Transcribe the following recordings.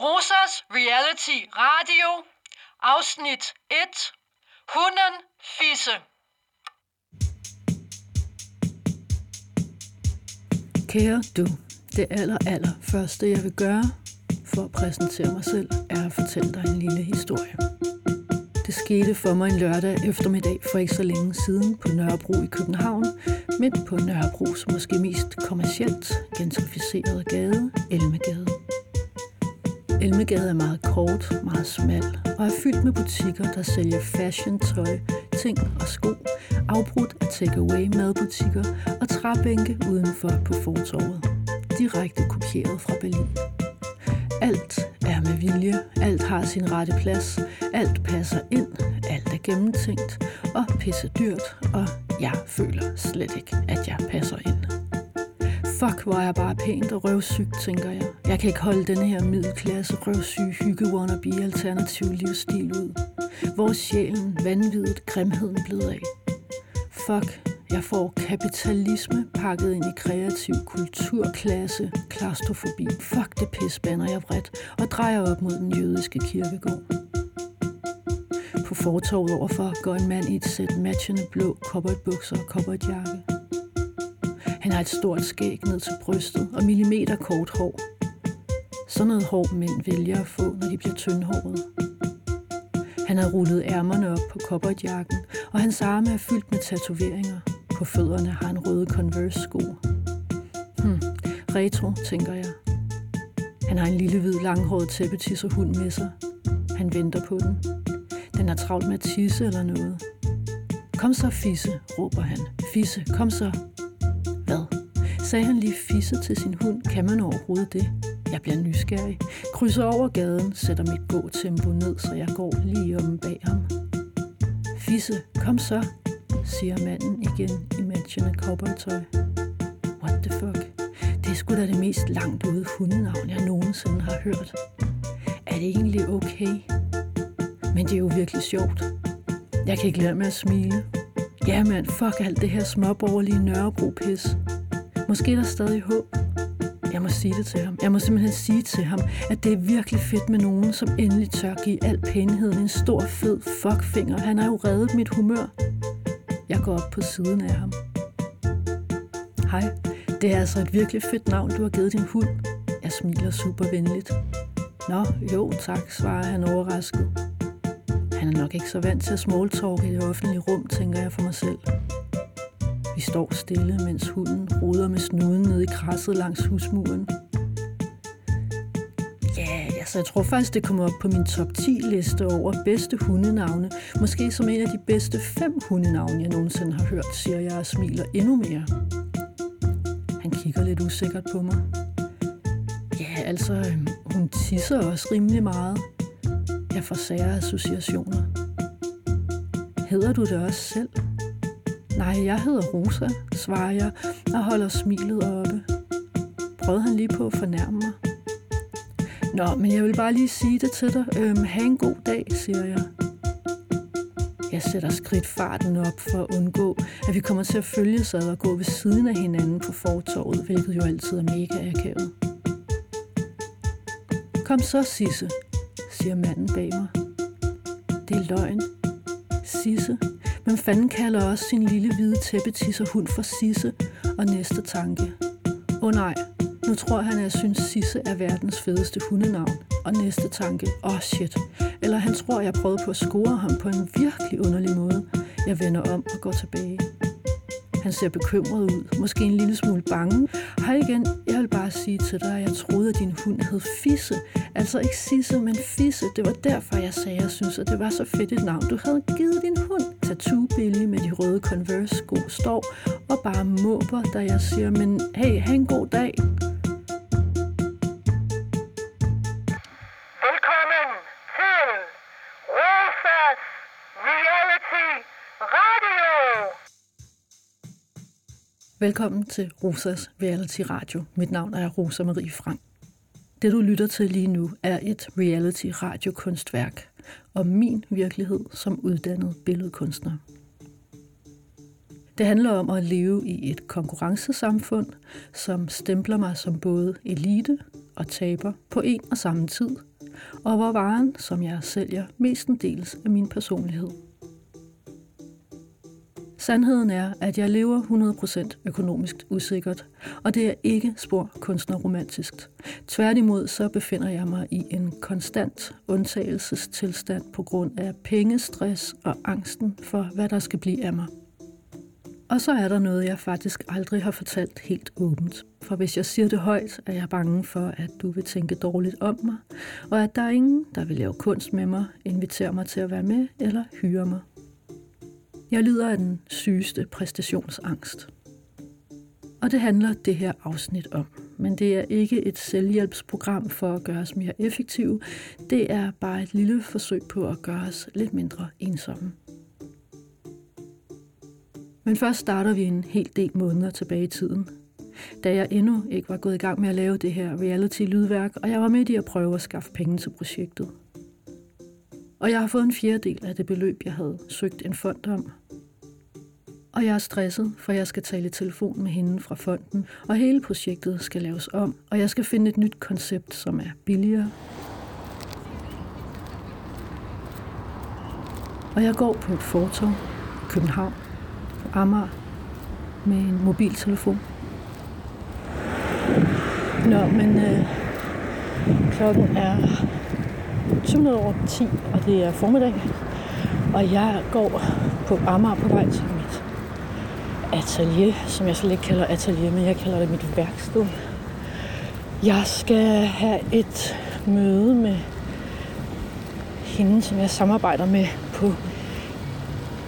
Rosas Reality Radio, afsnit 1. Hunden Fisse. Kære du, det aller, aller første jeg vil gøre for at præsentere mig selv, er at fortælle dig en lille historie. Det skete for mig en lørdag eftermiddag for ikke så længe siden på Nørrebro i København, midt på Nørrebros måske mest kommercielt gentrificerede gade, Elmegade. Elmegade er meget kort, meget smal og er fyldt med butikker, der sælger fashion, tøj, ting og sko, afbrudt af takeaway madbutikker og træbænke udenfor på fortorvet. Direkte kopieret fra Berlin. Alt er med vilje, alt har sin rette plads, alt passer ind, alt er gennemtænkt og pisse dyrt, og jeg føler slet ikke, at jeg passer ind. Fuck, hvor er jeg bare pænt og røvsygt, tænker jeg. Jeg kan ikke holde den her middelklasse røvsyge hygge wannabe alternativ livsstil ud. Hvor er sjælen, vanvittet, grimheden blevet af? Fuck, jeg får kapitalisme pakket ind i kreativ kulturklasse, klaustrofobi. Fuck det pis, banner jeg vredt og drejer op mod den jødiske kirkegård. På fortorvet overfor går en mand i et sæt matchende blå cowboybukser og cowboyjakke. Han har et stort skæg ned til brystet og millimeter kort hår. Sådan noget hår mænd vælger at få, når de bliver tyndhårede. Han har rullet ærmerne op på kobberjakken, og hans arme er fyldt med tatoveringer. På fødderne har han røde Converse-sko. Hmm, retro, tænker jeg. Han har en lille hvid langhåret tæppetisserhund med sig. Han venter på den. Den er travlt med at tisse eller noget. Kom så, Fisse, råber han. Fisse, kom så. Sagde han lige Fisse til sin hund? Kan man overhovedet det? Jeg bliver nysgerrig. Krydser over gaden, sætter mit gåtempo ned, så jeg går lige om bag ham. Fisse, kom så, siger manden igen i matchende cowboytøj. What the fuck? Det er sgu da det mest langt ude hundenavn, jeg nogensinde har hørt. Er det egentlig okay? Men det er jo virkelig sjovt. Jeg kan ikke lade med at smile. Ja, mand, fuck alt det her småborgerlige Nørrebro-pis. Måske er der stadig håb. Jeg må sige det til ham. Jeg må simpelthen sige til ham, at det er virkelig fedt med nogen, som endelig tør give al pænheden en stor, fed fuckfinger. Han har jo reddet mit humør. Jeg går op på siden af ham. Hej, det er altså et virkelig fedt navn, du har givet din hund. Jeg smiler super venligt. Nå, jo tak, svarer han overrasket. Han er nok ikke så vant til at smalltalk i det offentlige rum, tænker jeg for mig selv. Vi står stille, mens hunden roder med snuden ned i krasset langs husmuren. Ja, altså jeg tror faktisk, det kommer op på min top 10 liste over bedste hundenavne. Måske som en af de bedste fem hundenavne, jeg nogensinde har hørt, siger jeg og smiler endnu mere. Han kigger lidt usikkert på mig. Ja, altså, øhm, hun tisser også rimelig meget. Jeg får sære associationer. Hedder du det også selv? Nej, jeg hedder Rosa, svarer jeg og holder smilet oppe. Prøvede han lige på at fornærme mig? Nå, men jeg vil bare lige sige det til dig. Øhm, ha' en god dag, siger jeg. Jeg sætter skridtfarten op for at undgå, at vi kommer til at følge sig og gå ved siden af hinanden på fortorvet, hvilket jo altid er mega akavet. Kom så, Sisse, siger manden bag mig. Det er løgn. Sisse. Men fanden kalder også sin lille hvide tæppetisser hund for Sisse? Og næste tanke. Åh oh, nej, nu tror han, at jeg synes Sisse er verdens fedeste hundenavn. Og næste tanke. Åh oh, shit. Eller han tror, jeg prøvede på at score ham på en virkelig underlig måde. Jeg vender om og går tilbage. Han ser bekymret ud, måske en lille smule bange. Hej igen, jeg vil bare sige til dig, at jeg troede, at din hund hed Fisse. Altså ikke Sisse, men Fisse. Det var derfor, jeg sagde, at jeg synes, at det var så fedt et navn, du havde givet din hund. Tattoo Billy med de røde Converse-sko står og bare måber, da jeg siger, men hey, ha' en god dag. Velkommen til Rosas Reality Radio. Velkommen til Rosas Reality Radio. Mit navn er Rosa Marie Frank. Det du lytter til lige nu er et reality radiokunstværk om min virkelighed som uddannet billedkunstner. Det handler om at leve i et konkurrencesamfund, som stempler mig som både elite og taber på en og samme tid, og hvor varen, som jeg sælger, mestendels er min personlighed. Sandheden er, at jeg lever 100% økonomisk usikkert, og det er ikke spor kunstnerromantisk. Tværtimod så befinder jeg mig i en konstant undtagelsestilstand på grund af pengestress og angsten for, hvad der skal blive af mig. Og så er der noget, jeg faktisk aldrig har fortalt helt åbent. For hvis jeg siger det højt, er jeg bange for, at du vil tænke dårligt om mig, og at der er ingen, der vil lave kunst med mig, invitere mig til at være med eller hyre mig. Jeg lider af den sygeste præstationsangst. Og det handler det her afsnit om. Men det er ikke et selvhjælpsprogram for at gøre os mere effektive. Det er bare et lille forsøg på at gøre os lidt mindre ensomme. Men først starter vi en hel del måneder tilbage i tiden. Da jeg endnu ikke var gået i gang med at lave det her reality-lydværk, og jeg var midt i at prøve at skaffe penge til projektet. Og jeg har fået en fjerdedel af det beløb, jeg havde søgt en fond om. Og jeg er stresset, for jeg skal tale i telefon med hende fra fonden, og hele projektet skal laves om, og jeg skal finde et nyt koncept, som er billigere. Og jeg går på et fortog i København, på Amager, med en mobiltelefon. Nå, men øh, klokken er 20 over 10, og det er formiddag. Og jeg går på Amager på vej til mit atelier, som jeg slet ikke kalder atelier, men jeg kalder det mit værksted. Jeg skal have et møde med hende, som jeg samarbejder med på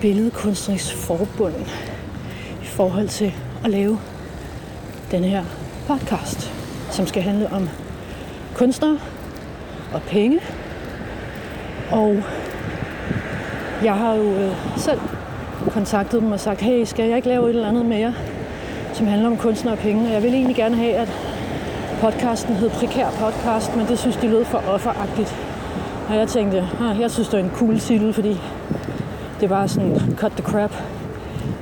Billedkunstnerisk Forbund i forhold til at lave den her podcast, som skal handle om kunstnere og penge og jeg har jo øh, selv kontaktet dem og sagt, hey, skal jeg ikke lave et eller andet mere, som handler om kunstner og penge? Og jeg vil egentlig gerne have, at podcasten hed Prekær Podcast, men det synes de lød for offeragtigt. Og jeg tænkte, ah, jeg synes, det er en cool titel, fordi det var sådan, cut the crap.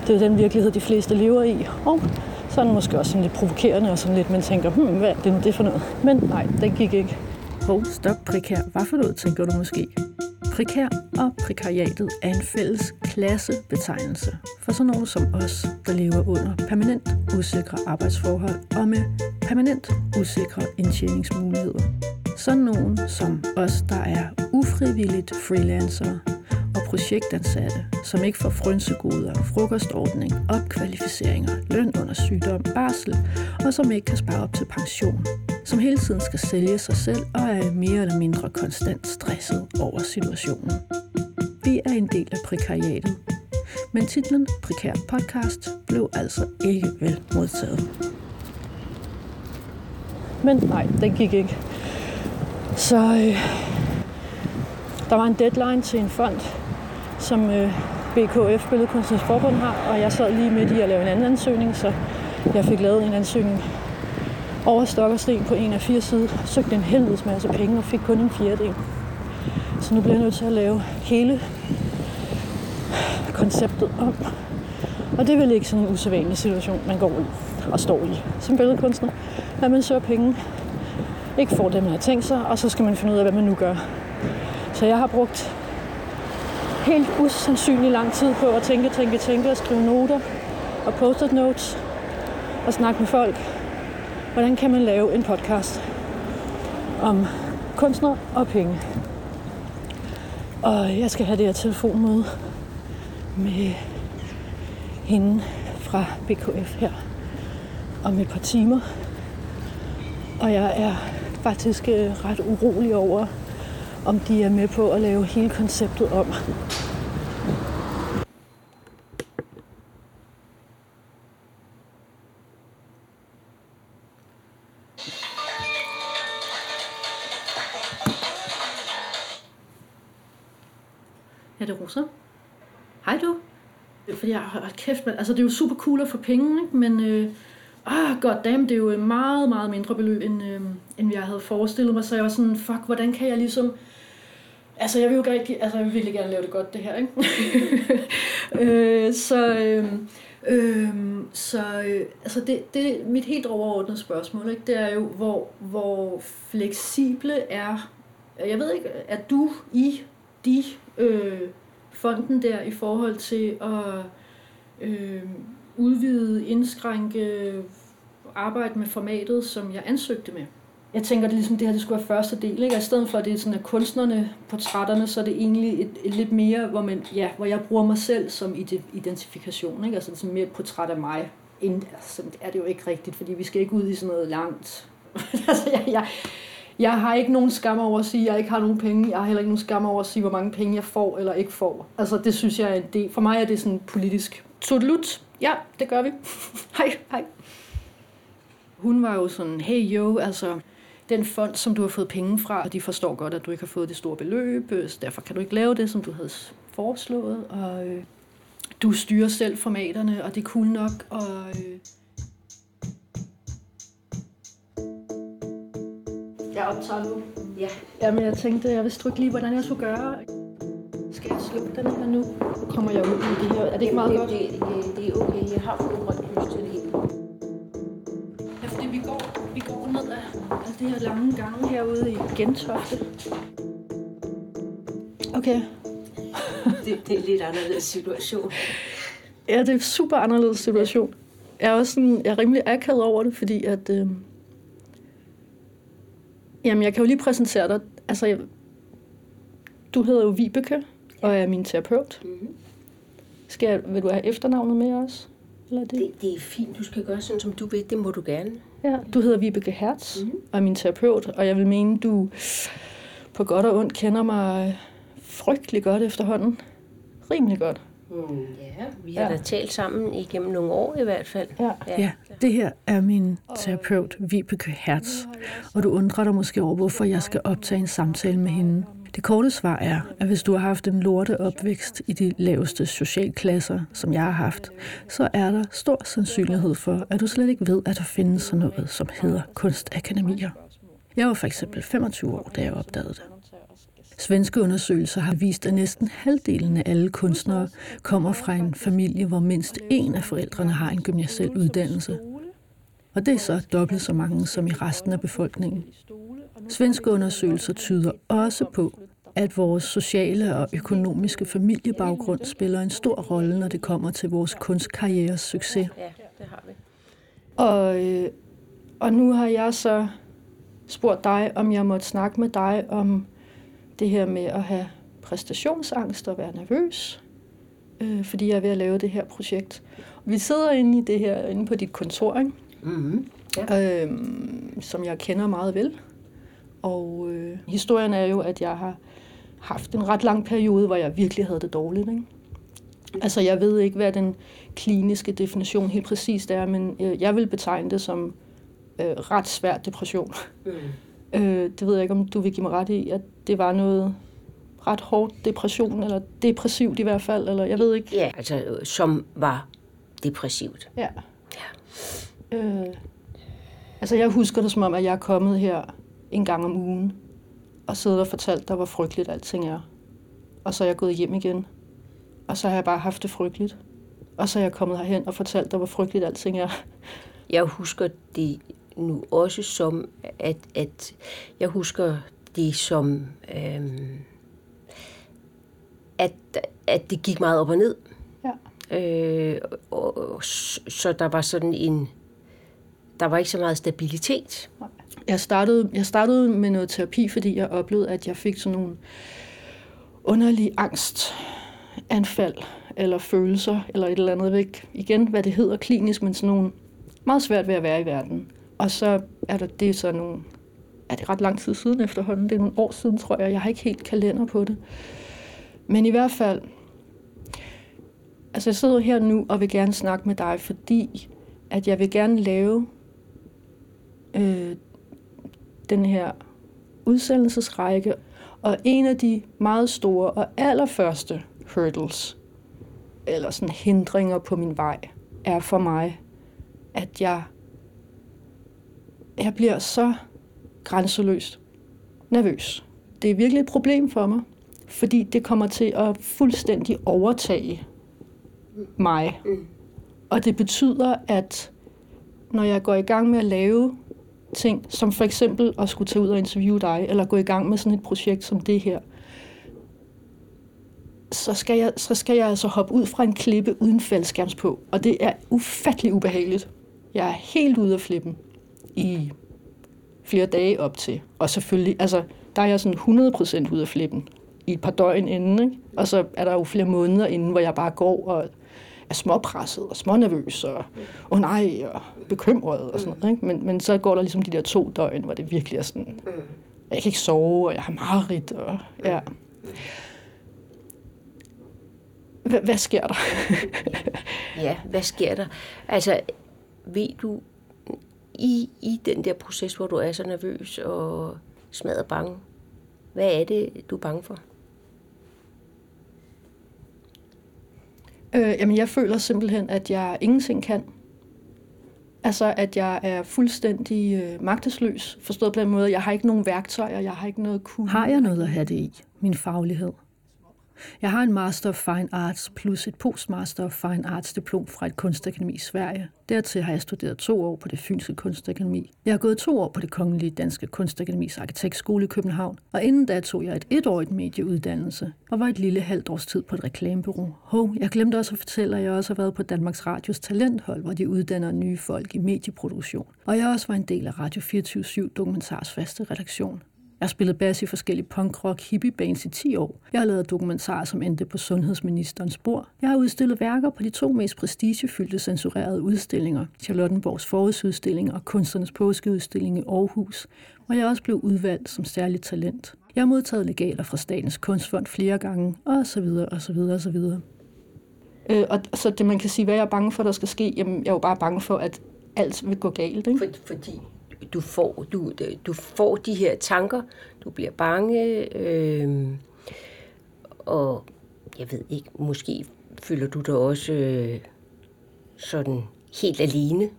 Det er den virkelighed, de fleste lever i. Og sådan måske også sådan lidt provokerende og sådan lidt, man tænker, hmm, hvad er det nu det for noget? Men nej, det gik ikke. Hov, stop prekær. Hvad for noget, tænker du måske? Prekær og prekariatet er en fælles klassebetegnelse for sådan nogle som os, der lever under permanent usikre arbejdsforhold og med permanent usikre indtjeningsmuligheder. Sådan nogen som os, der er ufrivilligt freelancere projektansatte, som ikke får frynsegoder, frokostordning, opkvalificeringer, løn under sygdom, barsel, og som ikke kan spare op til pension, som hele tiden skal sælge sig selv og er mere eller mindre konstant stresset over situationen. Vi er en del af prekariatet, men titlen Prekær Podcast blev altså ikke vel modtaget. Men nej, den gik ikke. Så øh, der var en deadline til en fond, som øh, BKF, Billedkunstens Forbund, har, og jeg sad lige midt i at lave en anden ansøgning, så jeg fik lavet en ansøgning over stok og sten på en af fire sider, søgte en helvedes masse penge og fik kun en fjerdedel. Så nu bliver jeg nødt til at lave hele konceptet om. Og det er vel ikke sådan en usædvanlig situation, man går i og står i som billedkunstner, at man søger penge, ikke får det, man har tænkt sig, og så skal man finde ud af, hvad man nu gør. Så jeg har brugt helt usandsynlig lang tid på at tænke, tænke, tænke og skrive noter og post-it notes og snakke med folk. Hvordan kan man lave en podcast om kunstner og penge? Og jeg skal have det her telefonmøde med hende fra BKF her om et par timer. Og jeg er faktisk øh, ret urolig over, om de er med på at lave hele konceptet om. Ja, det er Rosa. Hej du. Fordi jeg har kæft, men, altså det er jo super cool at få penge, ikke? men øh, ah, god damn, det er jo meget, meget mindre beløb, end, øh, end jeg havde forestillet mig. Så jeg var sådan, fuck, hvordan kan jeg ligesom Altså, jeg vil jo gerne, altså, jeg vil virkelig gerne lave det godt, det her, ikke? øh, så, øh, øh, så øh, altså det, det, mit helt overordnede spørgsmål, ikke, det er jo, hvor, hvor fleksible er, jeg ved ikke, er du i de øh, fonden der i forhold til at øh, udvide, indskrænke, arbejde med formatet, som jeg ansøgte med? Jeg tænker, det er ligesom det her, det skulle være første del, ikke? Og i stedet for, at det er sådan, at kunstnerne, portrætterne, så er det egentlig et, et lidt mere, hvor, man, ja, hvor jeg bruger mig selv som identifikation, ikke? Altså det er sådan mere et portræt af mig. End, altså, er det jo ikke rigtigt, fordi vi skal ikke ud i sådan noget langt. altså, jeg, jeg, jeg har ikke nogen skam over at sige, at jeg ikke har nogen penge. Jeg har heller ikke nogen skam over at sige, hvor mange penge jeg får eller ikke får. Altså, det synes jeg er en del. For mig er det sådan politisk. Tudlut. Ja, det gør vi. hej, hej. Hun var jo sådan, hey yo, altså, den fond, som du har fået penge fra, og de forstår godt, at du ikke har fået det store beløb, øh, så derfor kan du ikke lave det, som du havde foreslået, og øh, du styrer selv formaterne, og det er cool nok, og... Øh, jeg optager nu. Ja. Jamen, jeg tænkte, jeg vidste ikke lige, hvordan jeg skulle gøre. Skal jeg slukke den her nu? Nu kommer jeg ud i det her. Er det ikke meget det, godt? Det, det, det er okay. Jeg har fået grønt lys til det det her lange gange herude i Gentofte. Okay. Det, det er en lidt anderledes situation. Ja, det er en super anderledes situation. Jeg er også sådan, jeg er rimelig akavet over det, fordi at... Øh, jamen, jeg kan jo lige præsentere dig. Altså, jeg, du hedder jo Vibeke, og er min terapeut. Mm-hmm. Skal jeg, vil du have efternavnet med også? Eller er det? Det, det er fint, du skal gøre sådan, som du vil. Det må du gerne. Ja, du hedder Vibeke Hertz, mm. og er min terapeut, og jeg vil mene, du på godt og ondt kender mig frygtelig godt efterhånden. Rimelig godt. Mm, ja, vi har Ja. ja. da talt sammen igennem nogle år i hvert fald. Ja. Ja, det her er min terapeut, Vibeke Hertz, og du undrer dig måske over, hvorfor jeg skal optage en samtale med hende. Det korte svar er, at hvis du har haft en lorte opvækst i de laveste socialklasser, som jeg har haft, så er der stor sandsynlighed for, at du slet ikke ved, at der findes sådan noget, som hedder kunstakademier. Jeg var for eksempel 25 år, da jeg opdagede det. Svenske undersøgelser har vist, at næsten halvdelen af alle kunstnere kommer fra en familie, hvor mindst en af forældrene har en gymnasiel uddannelse. Og det er så dobbelt så mange som i resten af befolkningen. Svenske undersøgelser tyder også på, at vores sociale og økonomiske familiebaggrund spiller en stor rolle, når det kommer til vores kunstkarrieres succes. Ja, det har vi. Og, øh, og nu har jeg så spurgt dig, om jeg måtte snakke med dig om det her med at have præstationsangst og være nervøs, øh, fordi jeg er ved at lave det her projekt. Vi sidder inde i det her inde på dit kontor, ikke? Mm-hmm. øh, som jeg kender meget vel. Og øh, historien er jo, at jeg har haft en ret lang periode, hvor jeg virkelig havde det dårligt. Ikke? Altså, jeg ved ikke, hvad den kliniske definition helt præcist er, men øh, jeg vil betegne det som øh, ret svær depression. Mm. Øh, det ved jeg ikke, om du vil give mig ret i, at det var noget ret hårdt depression, eller depressivt i hvert fald, eller jeg ved ikke. Ja, altså øh, som var depressivt. Ja. Øh, altså, jeg husker det som om, at jeg er kommet her en gang om ugen, og siddet og fortalt dig, hvor frygteligt alting er. Og så er jeg gået hjem igen, og så har jeg bare haft det frygteligt. Og så er jeg kommet herhen og fortalt dig, hvor frygteligt alting er. Jeg husker det nu også som, at, at jeg husker det som, øhm, at, at det gik meget op og ned. Ja. Øh, og, og, så der var sådan en, der var ikke så meget stabilitet. Jeg startede, jeg startede med noget terapi, fordi jeg oplevede, at jeg fik sådan nogle underlige angstanfald, eller følelser, eller et eller andet væk. Igen, hvad det hedder klinisk, men sådan nogle meget svært ved at være i verden. Og så er der det er så nogle, er det ret lang tid siden efterhånden, det er nogle år siden, tror jeg. Jeg har ikke helt kalender på det. Men i hvert fald, altså jeg sidder her nu og vil gerne snakke med dig, fordi at jeg vil gerne lave øh, den her udsendelsesrække. Og en af de meget store og allerførste hurdles, eller sådan hindringer på min vej, er for mig, at jeg, jeg bliver så grænseløst nervøs. Det er virkelig et problem for mig. Fordi det kommer til at fuldstændig overtage mig. Mm. Og det betyder, at når jeg går i gang med at lave ting, som for eksempel at skulle tage ud og interviewe dig, eller gå i gang med sådan et projekt som det her, så skal jeg, så skal jeg altså hoppe ud fra en klippe uden faldskærms på. Og det er ufattelig ubehageligt. Jeg er helt ude af flippen i flere dage op til. Og selvfølgelig, altså, der er jeg sådan 100% ude af flippen i et par døgn inden. Ikke? Og så er der jo flere måneder inden, hvor jeg bare går og er småpresset og smånervøs og oh nej, og bekymret og sådan noget. Ikke? Men, men så går der ligesom de der to døgn, hvor det virkelig er sådan, jeg kan ikke sove, og jeg har mareridt, og ja. H- hvad sker der? ja, hvad sker der? Altså, ved du, i, i den der proces, hvor du er så nervøs og smadret bange, hvad er det, du er bange for? Øh, jamen, jeg føler simpelthen, at jeg ingenting kan. Altså, at jeg er fuldstændig øh, magtesløs, forstået på den måde. Jeg har ikke nogen værktøjer, jeg har ikke noget kunne. Har jeg noget at have det i, min faglighed? Jeg har en Master of Fine Arts plus et Postmaster of Fine Arts diplom fra et kunstakademi i Sverige. Dertil har jeg studeret to år på det Fynske Kunstakademi. Jeg har gået to år på det Kongelige Danske Kunstakademis Arkitektskole i København, og inden da tog jeg et etårigt medieuddannelse og var et lille halvt års tid på et reklamebureau. Hov, jeg glemte også at fortælle, at jeg også har været på Danmarks Radios talenthold, hvor de uddanner nye folk i medieproduktion. Og jeg også var en del af Radio 24-7 Dokumentars faste redaktion. Jeg har spillet bass i forskellige punk-rock hippie bands i 10 år. Jeg har lavet dokumentarer, som endte på sundhedsministerens spor. Jeg har udstillet værker på de to mest prestigefyldte censurerede udstillinger, Charlottenborgs forårsudstilling og Kunsternes påskeudstilling i Aarhus, hvor jeg også blev udvalgt som særligt talent. Jeg har modtaget legaler fra Statens Kunstfond flere gange, og så videre, og så videre, og så videre. Øh, og så det, man kan sige, hvad jeg er bange for, der skal ske, jamen, jeg er jo bare bange for, at alt vil gå galt. Ikke? For, fordi du får, du, du får de her tanker, du bliver bange, øh, og jeg ved ikke, måske føler du dig også øh, sådan helt alene.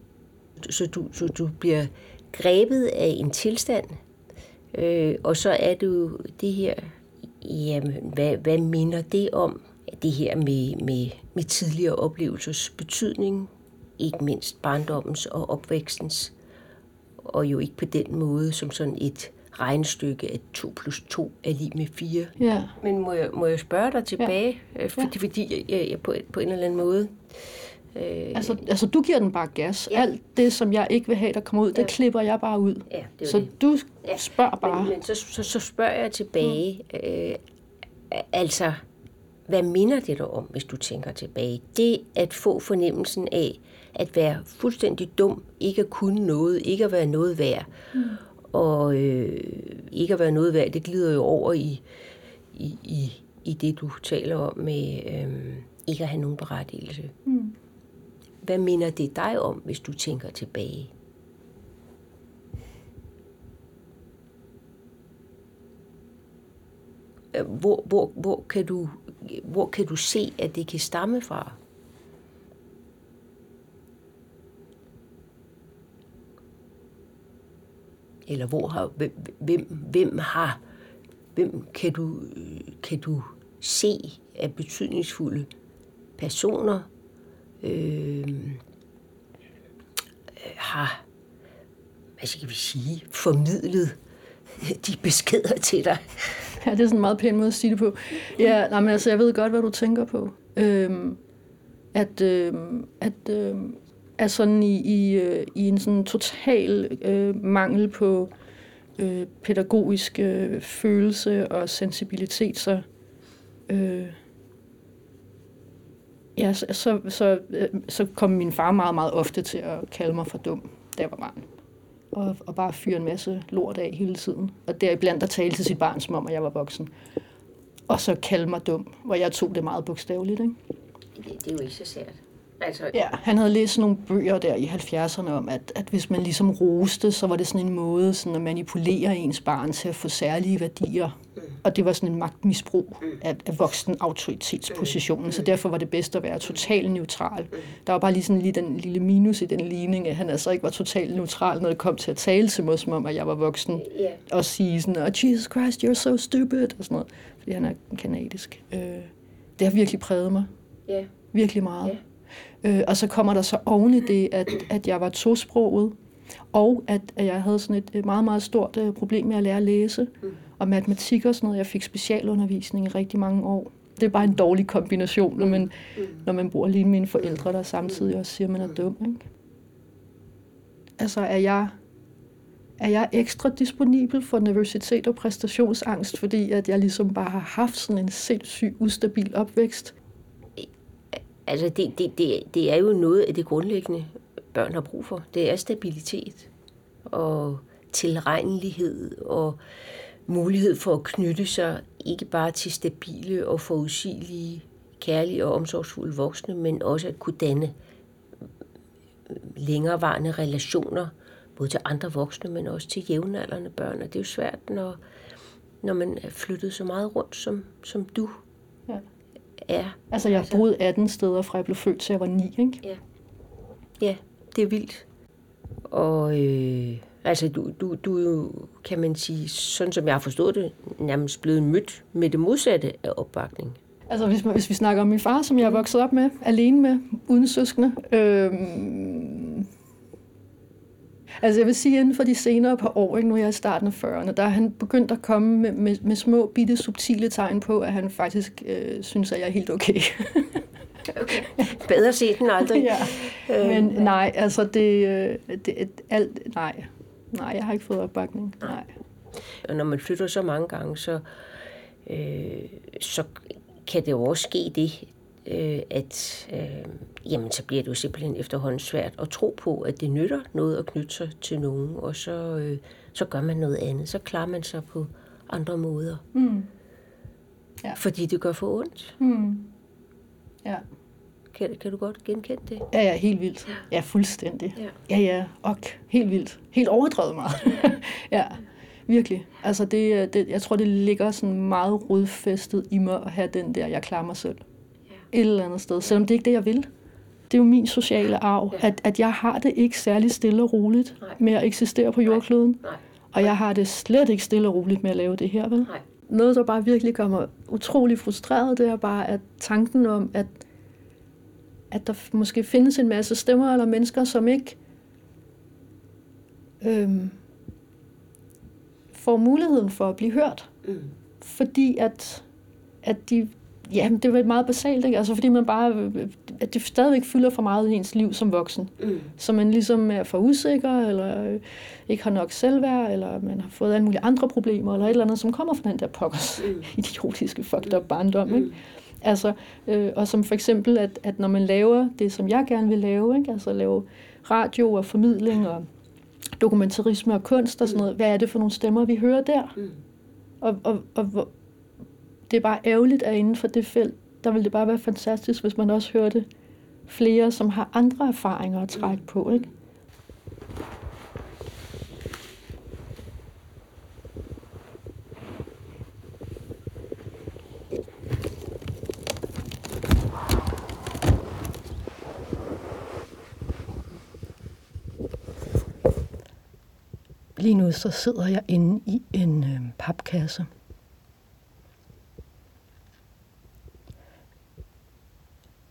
Så du, så du bliver grebet af en tilstand, øh, og så er du det her, jamen, hvad, hvad minder det om? Det her med, med, med tidligere oplevelsers betydning, ikke mindst barndommens og opvækstens og jo ikke på den måde som sådan et regnestykke, at 2 plus 2 er lige med 4. Ja. Men må jeg, må jeg spørge dig tilbage, ja. Øh, fordi, fordi jeg, jeg, jeg på, på en eller anden måde... Øh, altså, altså, du giver den bare gas. Ja. Alt det, som jeg ikke vil have, der kommer ud, ja. det klipper jeg bare ud. Ja, det så det. du spørger bare. Men, men så, så, så spørger jeg tilbage, mm. øh, altså, hvad minder det dig om, hvis du tænker tilbage? Det at få fornemmelsen af, at være fuldstændig dum, ikke at kunne noget, ikke at være noget værd. Mm. Og øh, ikke at være noget værd, det glider jo over i, i, i, i det, du taler om med øh, ikke at have nogen berettigelse. Mm. Hvad minder det dig om, hvis du tænker tilbage? Hvor, hvor, hvor, kan du, hvor kan du se, at det kan stamme fra? Eller hvor har, hvem, hvem har, hvem kan du, kan du se af betydningsfulde personer, øh, har, hvad skal vi sige, formidlet de beskeder til dig. Ja, det er sådan en meget pæn måde at sige det på. Ja, nej, men altså, jeg ved godt, hvad du tænker på. Øhm, at, øhm, at øhm, er sådan i, i, øh, i en sådan total øh, mangel på øh, pædagogisk øh, følelse og sensibilitet, så øh, ja, så, så, så, øh, så kom min far meget, meget ofte til at kalde mig for dum, da jeg var barn. Og, og bare fyre en masse lort af hele tiden. Og deriblandt at tale til sit barn, som om at jeg var voksen. Og så kalde mig dum, hvor jeg tog det meget bogstaveligt. Ikke? Det, det er jo ikke så sært. Altså... Ja, han havde læst nogle bøger der i 70'erne om, at, at hvis man ligesom roste, så var det sådan en måde sådan at manipulere ens barn til at få særlige værdier. Mm. og det var sådan en magtmisbrug af, af voksen autoritetspositionen, så derfor var det bedst at være totalt neutral. Der var bare lige sådan lige den lille minus i den ligning, at han altså ikke var totalt neutral, når det kom til at tale til mig, som om, at jeg var voksen, yeah. og sige sådan, oh, Jesus Christ, you're so stupid, og sådan noget, fordi han er kanadisk. Øh, det har virkelig præget mig. Yeah. Virkelig meget. Yeah. Øh, og så kommer der så oven i det, at, at jeg var tosproget, og at, at jeg havde sådan et, meget, meget stort øh, problem med at lære at læse, og matematik og sådan noget. Jeg fik specialundervisning i rigtig mange år. Det er bare en dårlig kombination, når man, når man bor lige med mine forældre, der samtidig også siger, at man er dum. Ikke? Altså, er jeg, er jeg ekstra disponibel for nervøsitet og præstationsangst, fordi at jeg ligesom bare har haft sådan en sindssyg, ustabil opvækst? Altså, det, det, det, det er jo noget af det grundlæggende børn har brug for. Det er stabilitet og tilregnelighed og mulighed for at knytte sig ikke bare til stabile og forudsigelige, kærlige og omsorgsfulde voksne, men også at kunne danne længerevarende relationer, både til andre voksne, men også til jævnaldrende børn. Og det er jo svært, når, når man er flyttet så meget rundt, som, som du ja er. Altså, jeg har boet 18 steder, fra jeg blev født, til jeg var 9, ikke? Ja. Ja, det er vildt. Og øh, altså, du, du, du er jo, kan man sige, sådan som jeg har forstået det, nærmest blevet mødt med det modsatte af opbakning. Altså, hvis, hvis vi snakker om min far, som jeg er vokset op med, alene med, uden søskende. Øh, altså, jeg vil sige, inden for de senere par år, ikke, nu er jeg i starten af 40'erne, der er han begyndt at komme med, med, med små, bitte, subtile tegn på, at han faktisk øh, synes, at jeg er helt okay. Okay. Bedre set end aldrig. ja. Øh, Men nej, altså det, øh, det alt, nej. Nej, jeg har ikke fået opbakning. Nej. Og når man flytter så mange gange, så, øh, så kan det jo også ske det, øh, at øh, jamen, så bliver det jo simpelthen efterhånden svært at tro på, at det nytter noget at knytte sig til nogen, og så, øh, så gør man noget andet. Så klarer man sig på andre måder. Mm. Ja. Fordi det gør for ondt. Mm. Ja. Kan, kan du godt genkende det? Ja, ja, helt vildt. Ja, fuldstændig. Ja, ja, ja og helt vildt. Helt overdrevet meget. ja, virkelig. Altså, det, det, jeg tror, det ligger sådan meget rodfæstet i mig at have den der, jeg klarer mig selv. Et eller andet sted, selvom det er ikke det, jeg vil. Det er jo min sociale arv, ja. at, at jeg har det ikke særlig stille og roligt Nej. med at eksistere på jordkloden. Nej. Nej. Og jeg har det slet ikke stille og roligt med at lave det her, vel? Nej. Noget, der bare virkelig gør mig utrolig frustreret, det er bare, at tanken om, at at der måske findes en masse stemmer eller mennesker, som ikke øhm, får muligheden for at blive hørt. Mm. Fordi at, at de, ja, det er meget basalt, ikke? Altså fordi man bare, at det stadigvæk fylder for meget i ens liv som voksen. Mm. Så man ligesom er for usikker, eller øh, ikke har nok selvværd, eller man har fået alle mulige andre problemer, eller et eller andet, som kommer fra den der pokkers mm. idiotiske fucked up barndom, ikke? Mm. Altså, øh, og som for eksempel, at, at når man laver det, som jeg gerne vil lave, ikke? altså lave radio og formidling og dokumentarisme og kunst og sådan noget, hvad er det for nogle stemmer, vi hører der? Mm. Og, og, og det er bare ærgerligt, at inden for det felt, der ville det bare være fantastisk, hvis man også hørte flere, som har andre erfaringer at trække på. Ikke? Lige nu så sidder jeg inde i en øh, papkasse.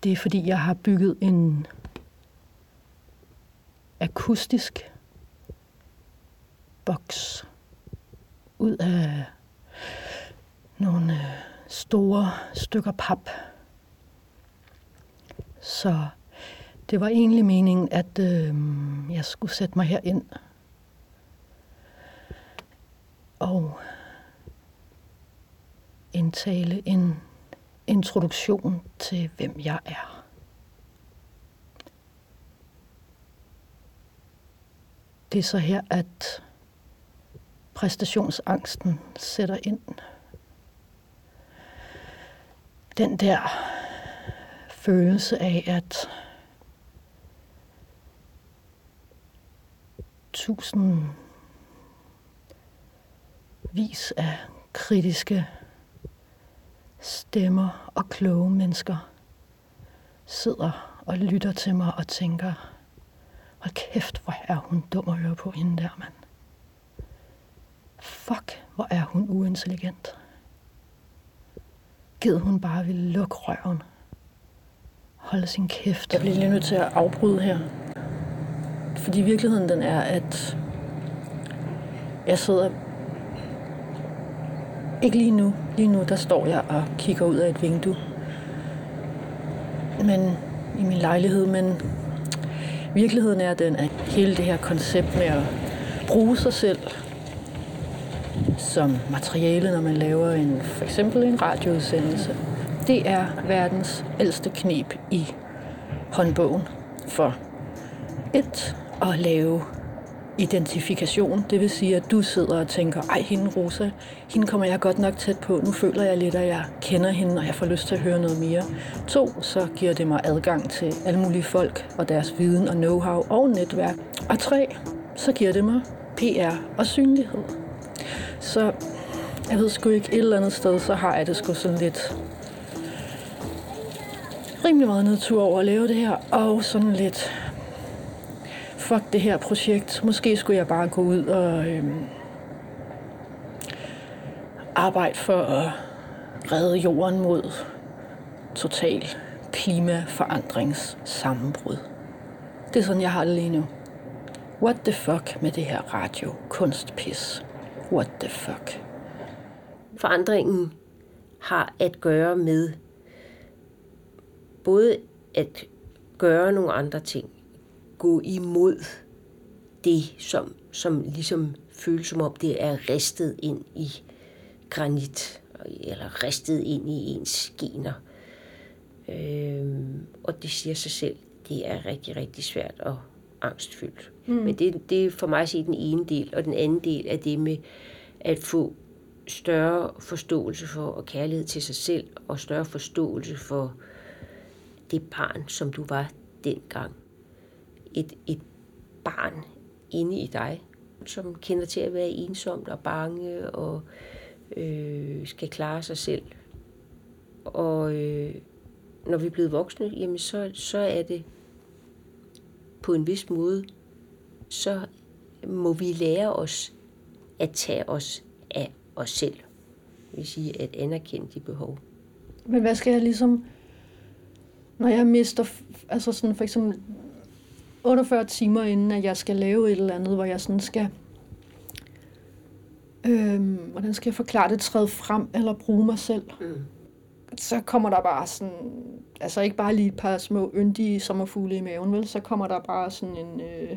Det er fordi, jeg har bygget en akustisk boks ud af nogle øh, store stykker pap. Så det var egentlig meningen, at øh, jeg skulle sætte mig herind og indtale en introduktion til, hvem jeg er. Det er så her, at præstationsangsten sætter ind. Den der følelse af, at tusind vis af kritiske stemmer og kloge mennesker sidder og lytter til mig og tænker, hold kæft, hvor er hun dum at høre på hende der, mand. Fuck, hvor er hun uintelligent. Gid hun bare ville lukke røven. Holde sin kæft. Jeg bliver lige nødt til at afbryde her. Fordi virkeligheden den er, at jeg sidder ikke lige nu. Lige nu, der står jeg og kigger ud af et vindue. Men i min lejlighed, men virkeligheden er den, at hele det her koncept med at bruge sig selv som materiale, når man laver en, for eksempel en radioudsendelse, det er verdens ældste knep i håndbogen for et at lave identifikation. Det vil sige, at du sidder og tænker, ej, hende Rosa, hende kommer jeg godt nok tæt på. Nu føler jeg lidt, at jeg kender hende, og jeg får lyst til at høre noget mere. To, så giver det mig adgang til alle mulige folk og deres viden og know-how og netværk. Og tre, så giver det mig PR og synlighed. Så jeg ved sgu ikke, et eller andet sted, så har jeg det sgu sådan lidt rimelig meget natur over at lave det her, og sådan lidt fuck det her projekt. Måske skulle jeg bare gå ud og øhm, arbejde for at redde jorden mod total klimaforandringssammenbrud. Det er sådan, jeg har det lige nu. What the fuck med det her radio kunstpis? What the fuck? Forandringen har at gøre med både at gøre nogle andre ting, gå imod det, som, som ligesom føles som om det er ristet ind i granit, eller ristet ind i ens gener. Øhm, og det siger sig selv, det er rigtig, rigtig svært og angstfyldt. Mm. Men det, det er for mig at sige den ene del, og den anden del er det med at få større forståelse for og kærlighed til sig selv, og større forståelse for det barn, som du var dengang et, et barn inde i dig, som kender til at være ensomt og bange og øh, skal klare sig selv. Og øh, når vi er blevet voksne, jamen så, så er det på en vis måde, så må vi lære os at tage os af os selv. Det vil sige at anerkende de behov. Men hvad skal jeg ligesom, når jeg mister, altså sådan for eksempel 48 timer inden, at jeg skal lave et eller andet, hvor jeg sådan skal... Øhm, hvordan skal jeg forklare det? Træde frem eller bruge mig selv. Mm. Så kommer der bare sådan... Altså ikke bare lige et par små yndige sommerfugle i maven, vel? Så kommer der bare sådan en... Øh,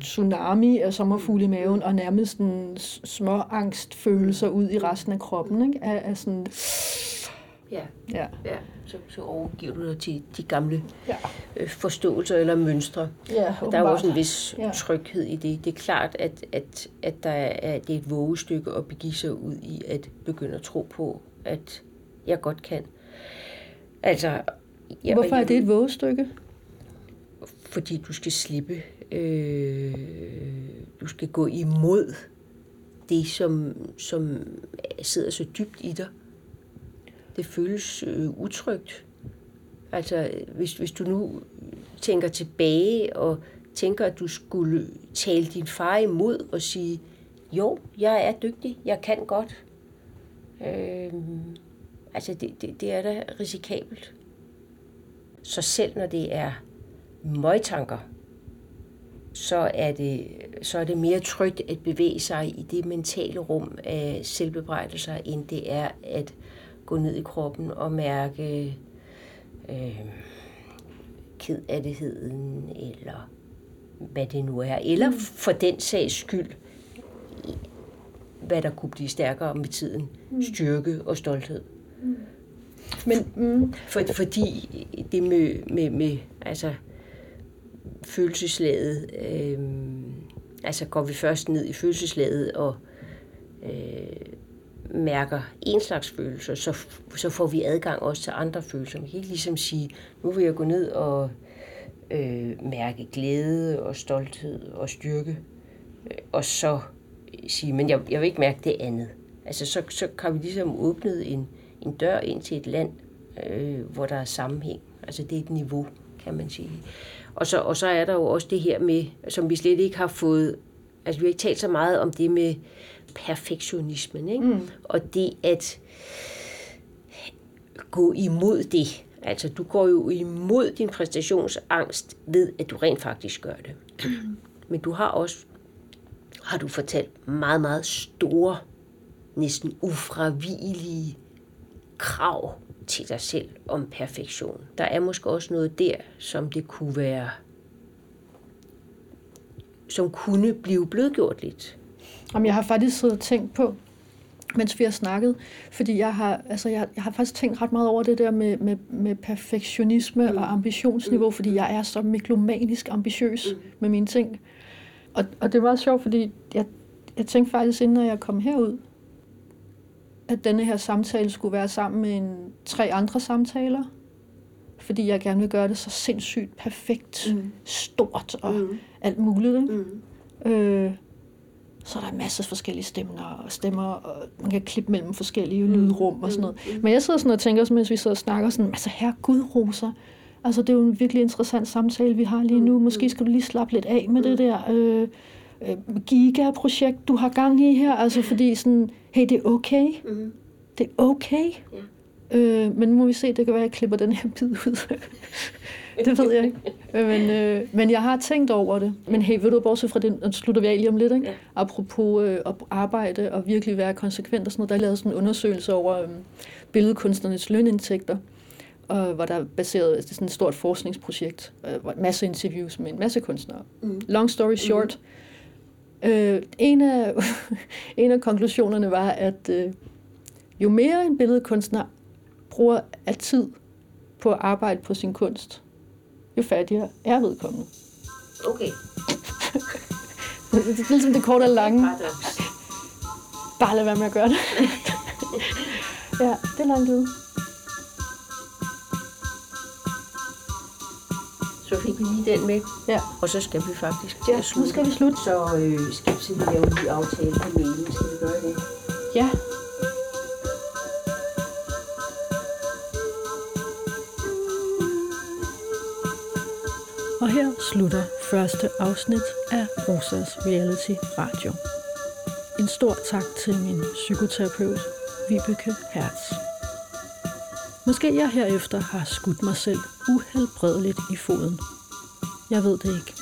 tsunami af sommerfugle i maven, og nærmest en små angstfølelser ud i resten af kroppen, ikke? Af, af sådan... Ja. ja. ja så, så overgiver du dig til de gamle ja. øh, forståelser eller mønstre. Ja, der er jo også en vis ja. tryghed i det. Det er klart, at, at, at der er, det er et vågestykke at begive sig ud i at begynde at tro på, at jeg godt kan. Altså, jeg, Hvorfor er det et vågestykke? Fordi du skal slippe. Øh, du skal gå imod det, som, som sidder så dybt i dig det føles øh, utrygt. Altså, hvis, hvis du nu tænker tilbage og tænker, at du skulle tale din far imod og sige, jo, jeg er dygtig, jeg kan godt. Øh, altså, det, det, det er da risikabelt. Så selv når det er møgtanker, så er, det, så er det mere trygt at bevæge sig i det mentale rum af selvbebrejdelser, end det er at gå ned i kroppen og mærke øh, kedattigheden, eller hvad det nu er. Eller mm. for den sags skyld, hvad der kunne blive stærkere med tiden. Mm. Styrke og stolthed. Mm. Men, mm. For, fordi det med, med, med altså, følelseslaget, øh, altså går vi først ned i følelseslaget og øh, mærker en slags følelser, så, så får vi adgang også til andre følelser. Man kan ikke ligesom sige, nu vil jeg gå ned og øh, mærke glæde og stolthed og styrke, øh, og så sige, men jeg, jeg vil ikke mærke det andet. Altså så, så kan vi ligesom åbnet en, en dør ind til et land, øh, hvor der er sammenhæng. Altså det er et niveau, kan man sige. Og så, og så er der jo også det her med, som vi slet ikke har fået, altså vi har ikke talt så meget om det med perfektionismen, ikke? Mm. og det at gå imod det. Altså du går jo imod din præstationsangst ved, at du rent faktisk gør det. Men du har også, har du fortalt, meget, meget store, næsten ufravigelige krav til dig selv om perfektion. Der er måske også noget der, som det kunne være, som kunne blive blødgjort lidt. Jamen, jeg har faktisk siddet og tænkt på, mens vi har snakket, fordi jeg har, altså jeg, jeg har faktisk tænkt ret meget over det der med, med, med perfektionisme mm. og ambitionsniveau, mm. fordi jeg er så meglomanisk ambitiøs mm. med mine ting. Og, og det var sjovt, fordi jeg, jeg tænkte faktisk, inden jeg kom herud, at denne her samtale skulle være sammen med en, tre andre samtaler. Fordi jeg gerne vil gøre det så sindssygt perfekt, mm. stort og mm. alt muligt. Ikke? Mm. Øh, så er der masser af forskellige stemmer, og stemmer, og man kan klippe mellem forskellige mm. lydrum og sådan noget. Mm. Men jeg sidder sådan og tænker, mens vi sidder og snakker, sådan, altså her Gud roser, altså det er jo en virkelig interessant samtale, vi har lige nu. Måske skal du lige slappe lidt af med det der øh, øh, gigaprojekt, du har gang i her, altså fordi sådan, hey, det er okay. Mm. Det er okay. Ja. Øh, men nu må vi se, det kan være, at jeg klipper den her bid ud. det ved jeg ikke. Men, øh, men jeg har tænkt over det. Men hey, ved du, bortset fra det, slutter vi af lige om lidt, ikke? Ja. Apropos øh, at arbejde og virkelig være konsekvent og sådan noget, der er lavet sådan en undersøgelse over øh, billedkunstnernes lønindtægter og hvor der er baseret det er sådan et stort forskningsprojekt, øh, masse interviews med en masse kunstnere. Mm. Long story short, mm. øh, en, af, en af konklusionerne var, at øh, jo mere en billedkunstner bruger af tid på at arbejde på sin kunst, jo fattigere er vedkommende. Okay. det er ligesom det korte og lange. Bare lad være med at gøre det. ja, det er langt ude. Så fik vi lige den med. Ja. Og så skal vi faktisk til ja, at slutte. nu skal vi slutte. Så øh, skal vi lave en ny aftale på mailen. Skal vi gøre det? Ja. Og her slutter første afsnit af Rosas Reality Radio. En stor tak til min psykoterapeut, Vibeke Hertz. Måske jeg herefter har skudt mig selv uhelbredeligt i foden. Jeg ved det ikke.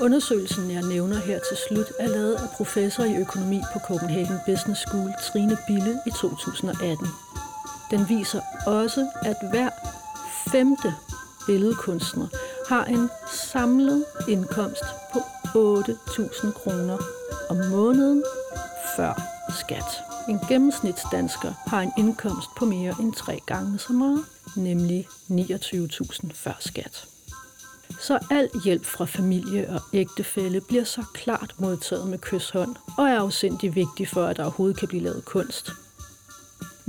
Undersøgelsen, jeg nævner her til slut, er lavet af professor i økonomi på Copenhagen Business School, Trine Bille, i 2018. Den viser også, at hver femte billedkunstner har en samlet indkomst på 8.000 kroner om måneden før skat. En gennemsnitsdansker har en indkomst på mere end tre gange så meget, nemlig 29.000 før skat. Så al hjælp fra familie og ægtefælle bliver så klart modtaget med kysshånd og er afsindig vigtig for, at der overhovedet kan blive lavet kunst.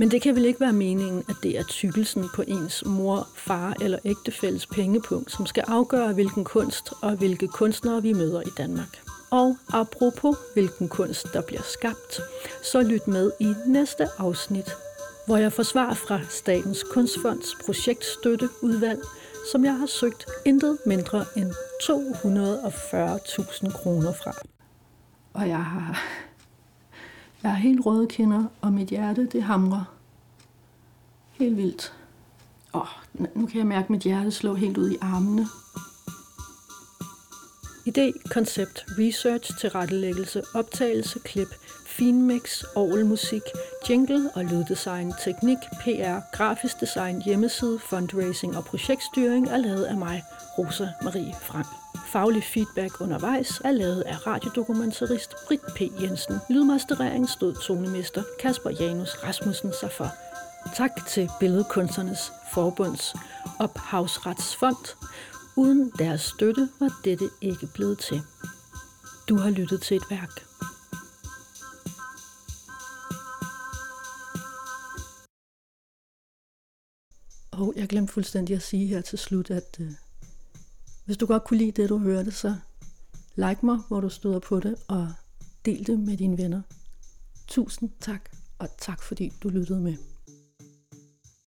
Men det kan vel ikke være meningen, at det er tykkelsen på ens mor, far eller ægtefælles pengepunkt, som skal afgøre, hvilken kunst og hvilke kunstnere vi møder i Danmark. Og apropos hvilken kunst, der bliver skabt, så lyt med i næste afsnit, hvor jeg forsvarer fra Statens Kunstfonds projektstøtteudvalg, som jeg har søgt intet mindre end 240.000 kroner fra. Og jeg har jeg har helt røde kinder, og mit hjerte, det hamrer. Helt vildt. Åh, nu kan jeg mærke, at mit hjerte slår helt ud i armene. Idé, koncept, research, tilrettelæggelse, optagelse, klip, finmix, orgelmusik, jingle og lyddesign, teknik, PR, grafisk design, hjemmeside, fundraising og projektstyring er lavet af mig, Rosa Marie Frank. Faglig feedback undervejs er lavet af radiodokumentarist Britt P. Jensen. Lydmasterering stod tonemester Kasper Janus Rasmussen sig for. Tak til Billedkunstnernes Forbunds Ophavsretsfond. Uden deres støtte var dette ikke blevet til. Du har lyttet til et værk. Og jeg glemte fuldstændig at sige her til slut, at øh, hvis du godt kunne lide det, du hørte, så like mig, hvor du støder på det, og del det med dine venner. Tusind tak, og tak fordi du lyttede med.